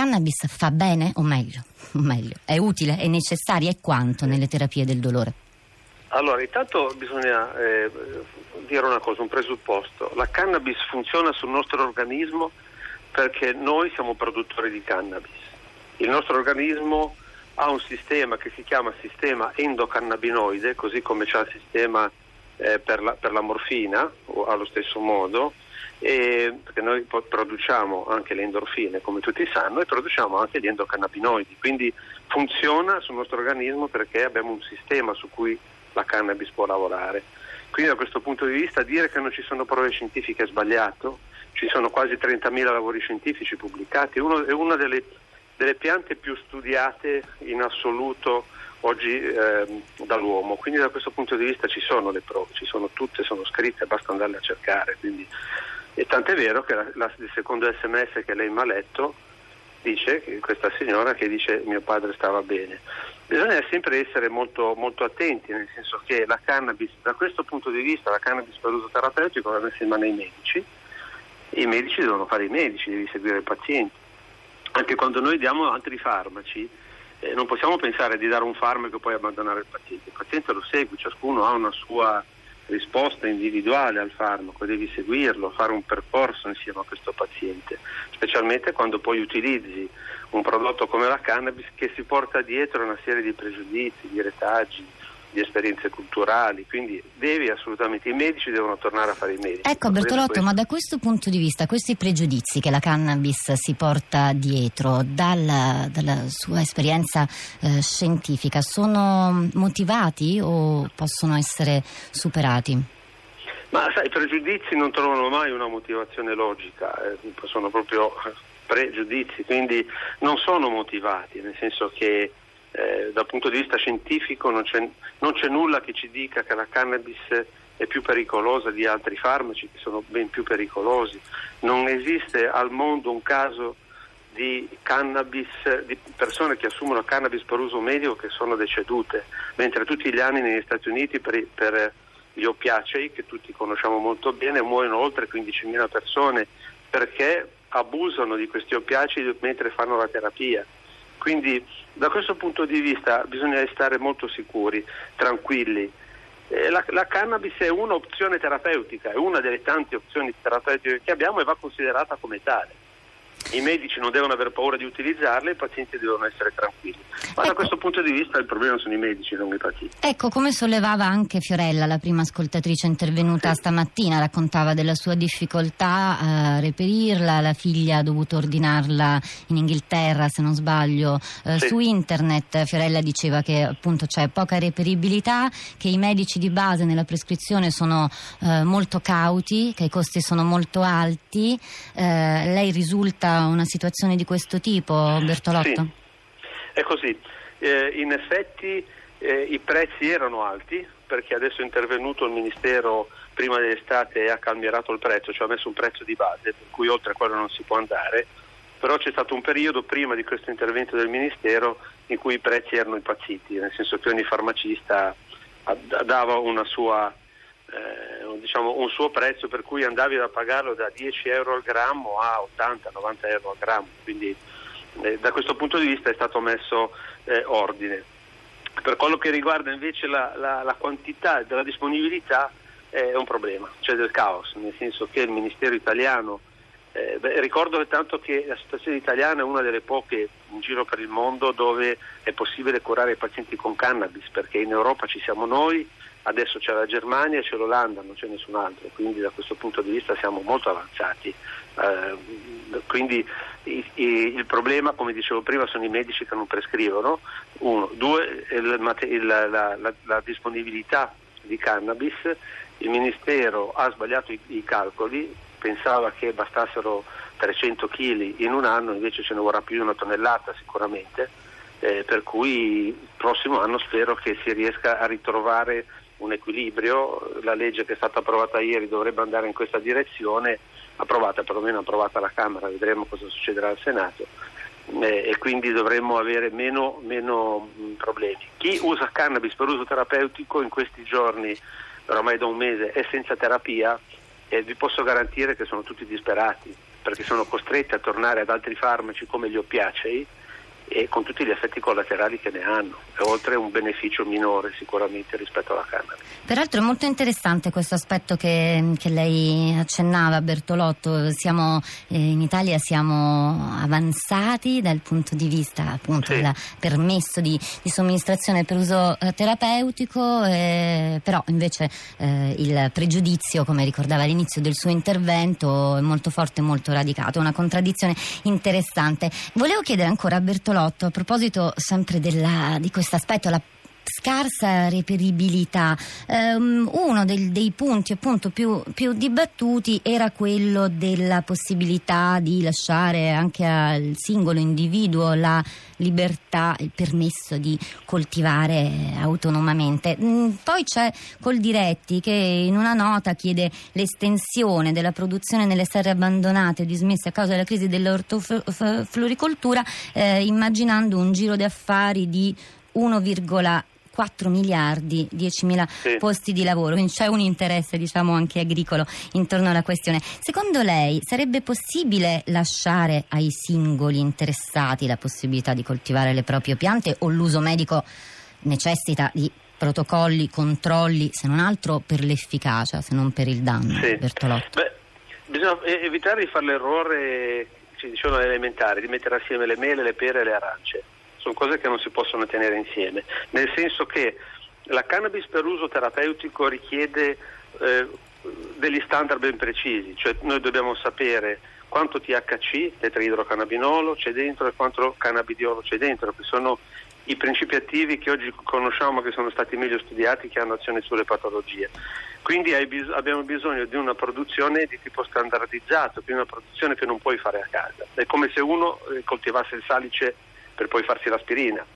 cannabis fa bene o meglio, meglio, è utile, è necessaria e quanto nelle terapie del dolore? Allora, intanto bisogna eh, dire una cosa, un presupposto. La cannabis funziona sul nostro organismo perché noi siamo produttori di cannabis. Il nostro organismo ha un sistema che si chiama sistema endocannabinoide, così come c'è il sistema eh, per, la, per, la, morfina, allo stesso modo, e, perché noi produciamo anche le endorfine, come tutti sanno, e produciamo anche gli endocannabinoidi, quindi funziona sul nostro organismo perché abbiamo un sistema su cui la cannabis può lavorare. Quindi da questo punto di vista dire che non ci sono prove scientifiche è sbagliato, ci sono quasi 30.000 lavori scientifici pubblicati, Uno, è una delle, delle, piante più studiate in assoluto oggi eh, dall'uomo, quindi da questo punto di vista ci sono le prove, ci sono tutte, sono scritte, basta andarle a cercare. Quindi, e tant'è vero che la, la, il secondo sms che lei mi ha letto dice, questa signora che dice mio padre stava bene. Bisogna sempre essere molto, molto, attenti, nel senso che la cannabis, da questo punto di vista, la cannabis per uso terapeutico va messa in mano ai medici, i medici devono fare i medici, devi seguire i pazienti. Anche quando noi diamo altri farmaci, eh, non possiamo pensare di dare un farmaco e poi abbandonare il paziente. Il paziente lo segue, ciascuno ha una sua risposta individuale al farmaco, devi seguirlo, fare un percorso insieme a questo paziente, specialmente quando poi utilizzi un prodotto come la cannabis che si porta dietro una serie di pregiudizi, di retaggi, di esperienze culturali, quindi devi assolutamente, i medici devono tornare a fare i medici. Ecco Bertolotto, ma da questo punto di vista, questi pregiudizi che la cannabis si porta dietro dalla, dalla sua esperienza eh, scientifica sono motivati o possono essere superati? Ma sai, i pregiudizi non trovano mai una motivazione logica, eh, sono proprio pregiudizi, quindi non sono motivati, nel senso che eh, dal punto di vista scientifico non c'è, non c'è, nulla che ci dica che la cannabis è più pericolosa di altri farmaci che sono ben più pericolosi. Non esiste al mondo un caso di cannabis, di persone che assumono cannabis per uso medico che sono decedute, mentre tutti gli anni negli Stati Uniti per, per gli oppiacei, che tutti conosciamo molto bene, muoiono oltre 15.000 persone perché abusano di questi oppiacei mentre fanno la terapia. Quindi da questo punto di vista bisogna stare molto sicuri, tranquilli. Eh, la, la, cannabis è un'opzione terapeutica, è una delle tante opzioni terapeutiche che abbiamo e va considerata come tale i medici non devono avere paura di utilizzarle, i pazienti devono essere tranquilli. Ma ecco. da questo punto di vista il problema sono i medici, non i pazienti. Ecco, come sollevava anche Fiorella, la prima ascoltatrice intervenuta sì. stamattina, raccontava della sua difficoltà a reperirla, la figlia ha dovuto ordinarla in Inghilterra, se non sbaglio, eh, sì. su internet. Fiorella diceva che appunto c'è poca reperibilità, che i medici di base nella prescrizione sono eh, molto cauti, che i costi sono molto alti. Eh, lei risulta una situazione di questo tipo, Bertolotto? Sì, è così. Eh, in effetti eh, i prezzi erano alti perché adesso è intervenuto il Ministero prima dell'estate e ha cambiato il prezzo, cioè ha messo un prezzo di base per cui oltre a quello non si può andare, però c'è stato un periodo prima di questo intervento del Ministero in cui i prezzi erano impazziti, nel senso che ogni farmacista dava una sua eh, diciamo, un suo prezzo per cui andavi a pagarlo da 10 euro al grammo a 80-90 euro al grammo, quindi eh, da questo punto di vista è stato messo eh, ordine. Per quello che riguarda invece la, la, la quantità della disponibilità è un problema, c'è del caos, nel senso che il Ministero italiano eh, beh, ricordo tanto che la situazione italiana è una delle poche in giro per il mondo dove è possibile curare i pazienti con cannabis, perché in Europa ci siamo noi, adesso c'è la Germania c'è l'Olanda, non c'è nessun altro, quindi da questo punto di vista siamo molto avanzati. Eh, quindi i, i, il problema, come dicevo prima, sono i medici che non prescrivono, uno, due, il, il, la, la, la, disponibilità di cannabis, il Ministero ha sbagliato i, i calcoli, pensava che bastassero 300 kg in un anno, invece ce ne vorrà più di una tonnellata sicuramente, eh, per cui il prossimo anno spero che si riesca a ritrovare un equilibrio, la legge che è stata approvata ieri dovrebbe andare in questa direzione, approvata perlomeno approvata alla Camera, vedremo cosa succederà al Senato eh, e quindi dovremmo avere meno, meno problemi. Chi usa cannabis per uso terapeutico in questi giorni, ormai da un mese, è senza terapia e vi posso garantire che sono tutti disperati perché sono costretti a tornare ad altri farmaci come gli oppiacei e con tutti gli effetti collaterali che ne hanno, e oltre un beneficio minore sicuramente rispetto alla cannabis. Peraltro è molto interessante questo aspetto che, che lei accennava Bertolotto, siamo, eh, in Italia siamo avanzati dal punto di vista appunto sì. del permesso di, di, somministrazione per uso eh, terapeutico, eh, però invece eh, il pregiudizio, come ricordava all'inizio del suo intervento, è molto forte e molto radicato, una contraddizione interessante. Volevo chiedere ancora a Bertolotto Carlotto, a proposito sempre della, di questo aspetto, la scarsa reperibilità. Um, uno del, dei punti appunto più, più, dibattuti era quello della possibilità di lasciare anche al singolo individuo la libertà, il permesso di coltivare autonomamente. Mm, poi c'è Coldiretti che in una nota chiede l'estensione della produzione nelle serre abbandonate dismesse a causa della crisi dell'ortofloricoltura, eh, immaginando un giro di affari di 1,4 4 miliardi, 10 mila sì. posti di lavoro, quindi c'è un interesse diciamo anche agricolo intorno alla questione. Secondo lei sarebbe possibile lasciare ai singoli interessati la possibilità di coltivare le proprie piante o l'uso medico necessita di protocolli, controlli, se non altro per l'efficacia, se non per il danno? Sì. Bertolotto. Beh, bisogna evitare di fare l'errore, ci dicevano elementari, di mettere assieme le mele, le pere e le arance sono cose che non si possono tenere insieme, nel senso che la cannabis per uso terapeutico richiede eh, degli standard ben precisi, cioè noi dobbiamo sapere quanto THC, tetraidrocannabinolo, c'è dentro e quanto cannabidiolo c'è dentro, che sono i principi attivi che oggi conosciamo che sono stati meglio studiati, che hanno azione sulle patologie. Quindi bis- abbiamo bisogno di una produzione di tipo standardizzato, di una produzione che non puoi fare a casa. È come se uno eh, coltivasse il salice per poi farsi l'aspirina.